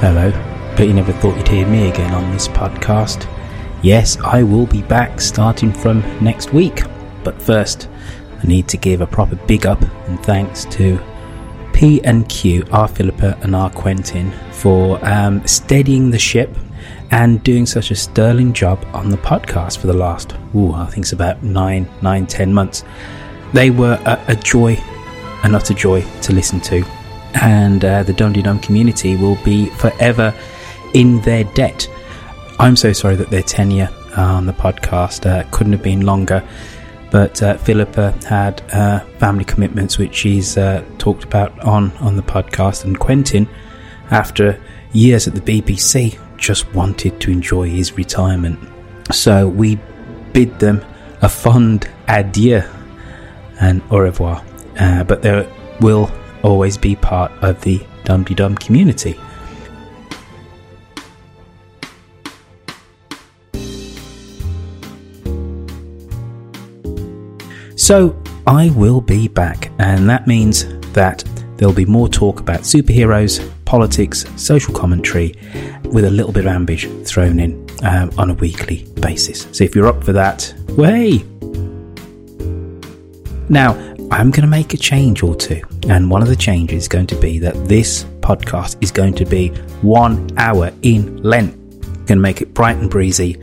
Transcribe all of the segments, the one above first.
Hello, but you never thought you'd hear me again on this podcast. Yes, I will be back starting from next week. But first, I need to give a proper big up and thanks to P and Q, R Philippa and R Quentin for um, steadying the ship and doing such a sterling job on the podcast for the last, ooh, I think it's about nine, nine, ten months. They were a, a joy, an utter joy to listen to, and uh, the Dum Dum community will be forever in their debt. I'm so sorry that their tenure on the podcast uh, couldn't have been longer. But uh, Philippa had uh, family commitments, which she's uh, talked about on, on the podcast. And Quentin, after years at the BBC, just wanted to enjoy his retirement. So we bid them a fond adieu and au revoir. Uh, but they will always be part of the Dum Dum community. So I will be back, and that means that there'll be more talk about superheroes, politics, social commentary, with a little bit of Ambridge thrown in um, on a weekly basis. So if you're up for that, way. Now, I'm going to make a change or two, and one of the changes is going to be that this podcast is going to be one hour in length. We're going to make it bright and breezy.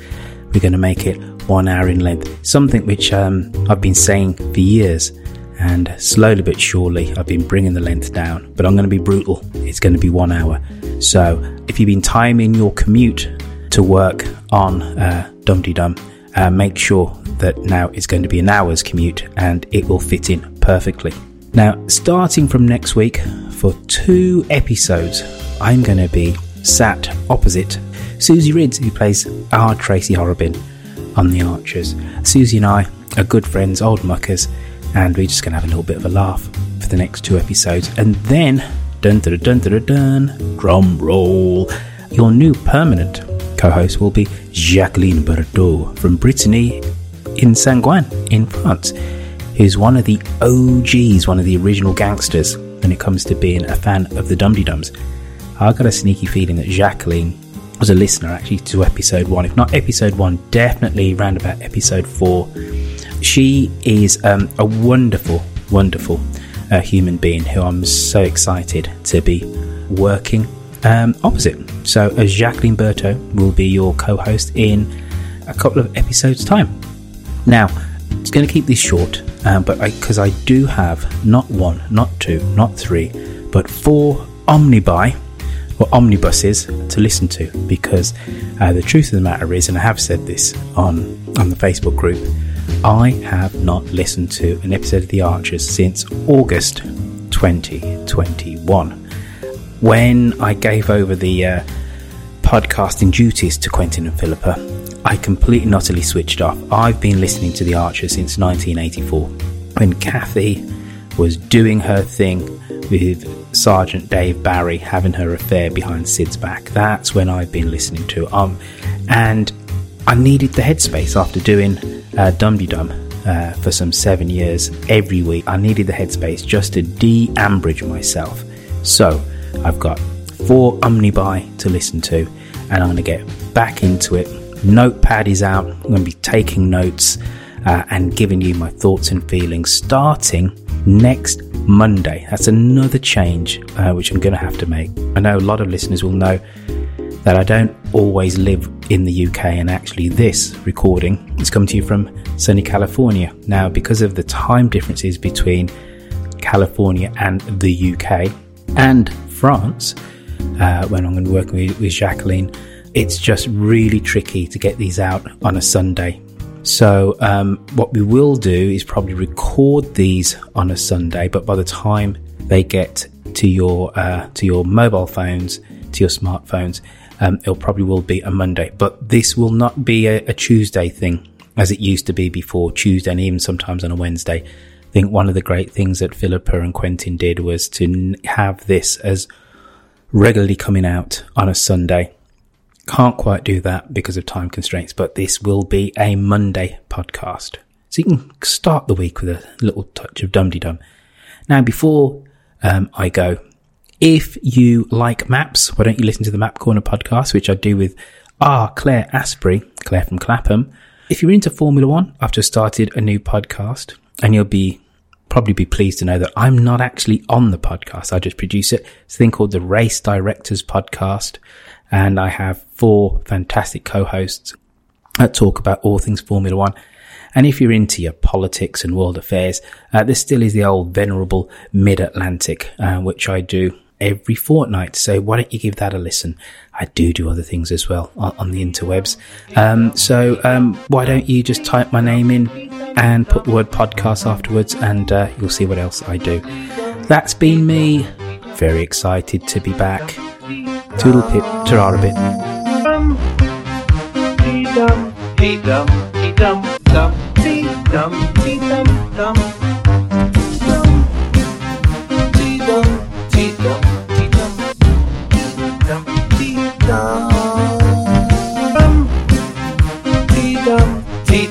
We're going to make it one hour in length. Something which um, I've been saying for years, and slowly but surely I've been bringing the length down. But I'm going to be brutal. It's going to be one hour. So if you've been timing your commute to work on uh, Dum Dum, uh, make sure that now it's going to be an hour's commute and it will fit in perfectly. Now, starting from next week, for two episodes, I'm going to be sat opposite Susie Riddell, who plays our Tracy Horrobin on The Archers. Susie and I are good friends, old muckers, and we're just going to have a little bit of a laugh for the next two episodes. And then, dun dun dun dun dun, drum roll, your new permanent co host will be Jacqueline Berthaud from Brittany in Saint Gouin in France, who's one of the OGs, one of the original gangsters when it comes to being a fan of the Dum Dums. I've got a sneaky feeling that Jacqueline was a listener actually to episode one. If not episode one, definitely around about episode four. She is um, a wonderful, wonderful uh, human being who I'm so excited to be working um, opposite. So, as Jacqueline Berthaud will be your co host in a couple of episodes' time. Now, it's going to keep this short, um, but because I, I do have not one, not two, not three, but four omnibuy or omnibuses to listen to because uh, the truth of the matter is, and I have said this on, on the Facebook group, I have not listened to an episode of The Archers since August 2021 when I gave over the uh, podcasting duties to Quentin and Philippa. I completely and utterly switched off. I've been listening to The Archers since 1984 when Kathy was doing her thing with Sergeant Dave Barry having her affair behind Sid's back. That's when I've been listening to um, and I needed the headspace after doing uh, Dum Dum uh, for some seven years every week. I needed the headspace just to de-ambridge myself. So I've got four Omnibuy to listen to, and I'm going to get back into it notepad is out. I'm going to be taking notes uh, and giving you my thoughts and feelings starting next Monday. That's another change uh, which I'm going to have to make. I know a lot of listeners will know that I don't always live in the UK, and actually, this recording is coming to you from sunny California. Now, because of the time differences between California and the UK and France, uh, when I'm going to working with, with Jacqueline, it's just really tricky to get these out on a Sunday. So, um, what we will do is probably record these on a Sunday, but by the time they get to your uh, to your mobile phones, to your smartphones, um, it probably will be a Monday, but this will not be a, a, Tuesday thing as it used to be before Tuesday and even sometimes on a Wednesday. I think one of the great things that Philippa and Quentin did was to have this as regularly coming out on a Sunday. Can't quite do that because of time constraints, but this will be a Monday podcast. So you can start the week with a little touch of dum dum. Now, before um, I go, if you like maps, why don't you listen to the Map Corner podcast, which I do with Ah Claire Asprey, Claire from Clapham. If you're into Formula One, I've just started a new podcast, and you'll be probably be pleased to know that I'm not actually on the podcast. I just produce it. It's a thing called the Race Directors Podcast, and I have four fantastic co-hosts that talk about all things Formula One. And if you're into your politics and world affairs, uh, there still is the old venerable Mid Atlantic, uh, which I do every fortnight. So why don't you give that a listen? I do do other things as well on, on the interwebs. Um, so um, why don't you just type my name in and put the word podcast afterwards, and uh, you'll see what else I do. That's been me. Very excited to be back. Toodle pip, tarara bit. Hey dum, hey dum, dum, dum, dum, dum.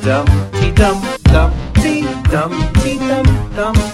dum, dee dum, dum, dee dum, dee dum, dum.